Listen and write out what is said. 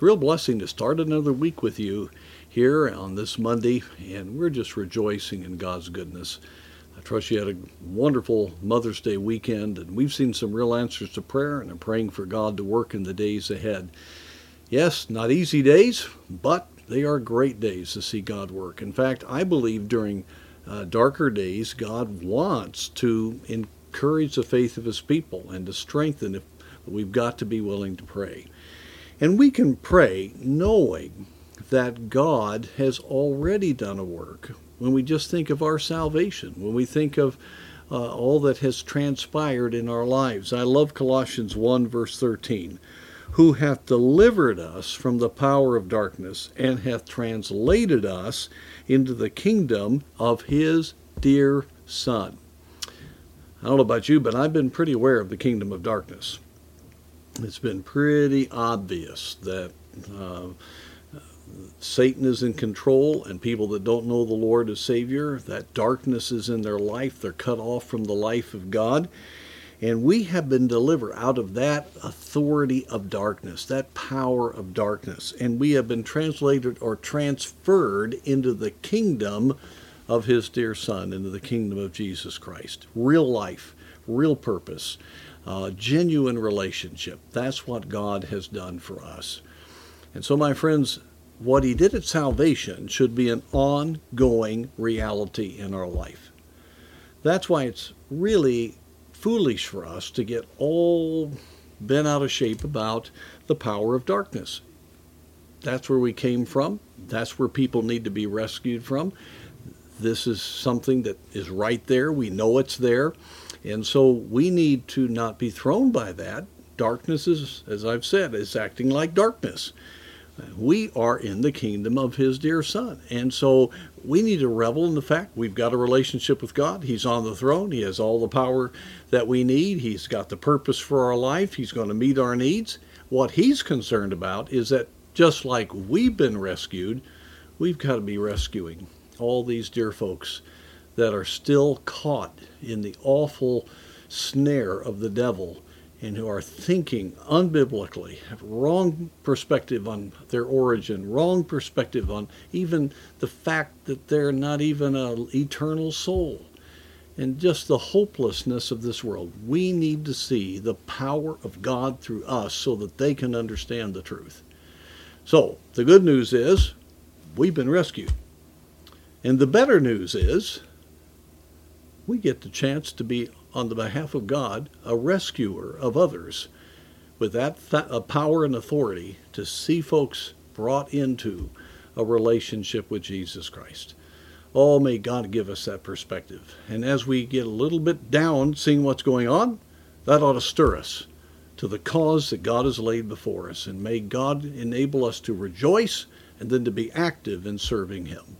It's a real blessing to start another week with you here on this Monday, and we're just rejoicing in God's goodness. I trust you had a wonderful Mother's Day weekend, and we've seen some real answers to prayer, and I'm praying for God to work in the days ahead. Yes, not easy days, but they are great days to see God work. In fact, I believe during uh, darker days, God wants to encourage the faith of His people and to strengthen it. We've got to be willing to pray. And we can pray knowing that God has already done a work. When we just think of our salvation, when we think of uh, all that has transpired in our lives. I love Colossians 1, verse 13 who hath delivered us from the power of darkness and hath translated us into the kingdom of his dear Son. I don't know about you, but I've been pretty aware of the kingdom of darkness. It's been pretty obvious that uh, Satan is in control, and people that don't know the Lord as Savior, that darkness is in their life. They're cut off from the life of God. And we have been delivered out of that authority of darkness, that power of darkness. And we have been translated or transferred into the kingdom of His dear Son, into the kingdom of Jesus Christ. Real life, real purpose, uh, genuine relationship. That's what God has done for us. And so, my friends, what He did at salvation should be an ongoing reality in our life. That's why it's really foolish for us to get all bent out of shape about the power of darkness. That's where we came from. That's where people need to be rescued from. This is something that is right there. We know it's there. And so we need to not be thrown by that. Darkness is, as I've said, is acting like darkness. We are in the kingdom of His dear Son. And so we need to revel in the fact we've got a relationship with God. He's on the throne. He has all the power that we need. He's got the purpose for our life. He's going to meet our needs. What He's concerned about is that just like we've been rescued, we've got to be rescuing all these dear folks that are still caught in the awful snare of the devil and who are thinking unbiblically, have wrong perspective on their origin, wrong perspective on even the fact that they're not even an eternal soul, and just the hopelessness of this world. We need to see the power of God through us so that they can understand the truth. So, the good news is we've been rescued. And the better news is we get the chance to be on the behalf of God, a rescuer of others, with that th- power and authority to see folks brought into a relationship with Jesus Christ. Oh, may God give us that perspective. And as we get a little bit down seeing what's going on, that ought to stir us to the cause that God has laid before us. And may God enable us to rejoice and then to be active in serving Him.